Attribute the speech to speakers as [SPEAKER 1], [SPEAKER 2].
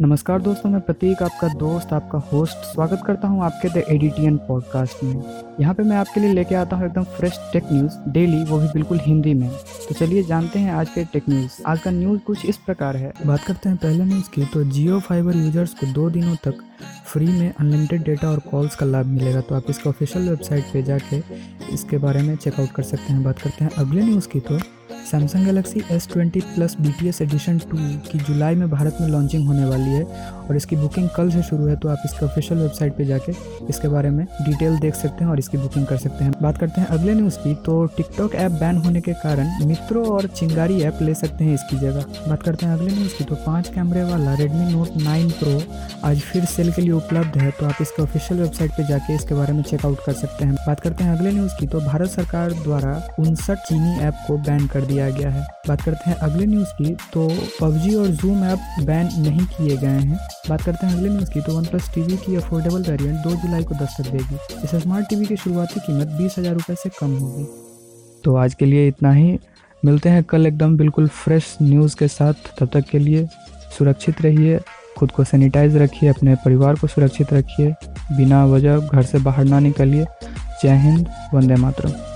[SPEAKER 1] नमस्कार दोस्तों, मैं प्रतीक, आपका दोस्त, आपका होस्ट स्वागत करता हूँ आपके द एडिटियन पॉडकास्ट में। यहाँ पे मैं आपके लिए लेके आता हूँ एकदम फ्रेश टेक न्यूज़ डेली वो भी बिल्कुल हिंदी में। तो चलिए जानते हैं आज के टेक न्यूज़ आज का न्यूज़ कुछ इस प्रकार है। बात करते हैं पहले न्यूज़ की तो जियो फाइबर यूज़र्स को दो दिनों तक फ्री में अनलिमिटेड डेटा और कॉल्स का लाभ मिलेगा। तो आप इसके ऑफिशियल वेबसाइट पे जाके इसके बारे में चेकआउट कर सकते हैं। बात करते हैं अगले न्यूज़ की तो Samsung Galaxy S twenty plus B T S edition two की जुलाई में भारत में लॉन्चिंग होने वाली है और इसकी बुकिंग कल से शुरू है तो आप इसके ऑफिशियल वेबसाइट पे जाके इसके बारे में डिटेल देख सकते हैं और इसकी बुकिंग कर सकते हैं। बात करते हैं अगले न्यूज़ की तो टिकटॉक ऐप बैन होने के कारण मित्रों और चिंगारी ऐप ले सकते हैं इसकी जगह। बात करते हैं अगले न्यूज़ की तो पाँच कैमरे वाला रेडमी नोट नाइन प्रो आज फिर सेल के लिए उपलब्ध है तो आप इसके ऑफिशियल वेबसाइट पे जाके इसके बारे में चेकआउट कर सकते हैं। बात करते हैं अगले न्यूज़ की तो भारत सरकार द्वारा उनसठ चीनी ऐप को बैन कर दिया गया है। बात करते हैं अगले न्यूज़ की तो पबजी और जूम ऐप बैन नहीं किए गए हैं। बात करते हैं अगले न्यूज़ की तो वन प्लस टीवी की अफोर्डेबल वेरिएंट दो जुलाई को दस्तक देगी। इस स्मार्ट टीवी की शुरुआती कीमत बीस हज़ार रुपये से कम होगी। तो आज के लिए इतना ही। मिलते हैं कल एकदम बिल्कुल फ्रेश न्यूज़ के साथ। तब तक के लिए सुरक्षित रहिए, खुद को सैनिटाइज रखिए, अपने परिवार को सुरक्षित रखिए, बिना वजह घर से बाहर ना निकलिए। जय हिंद, वंदे मातरम।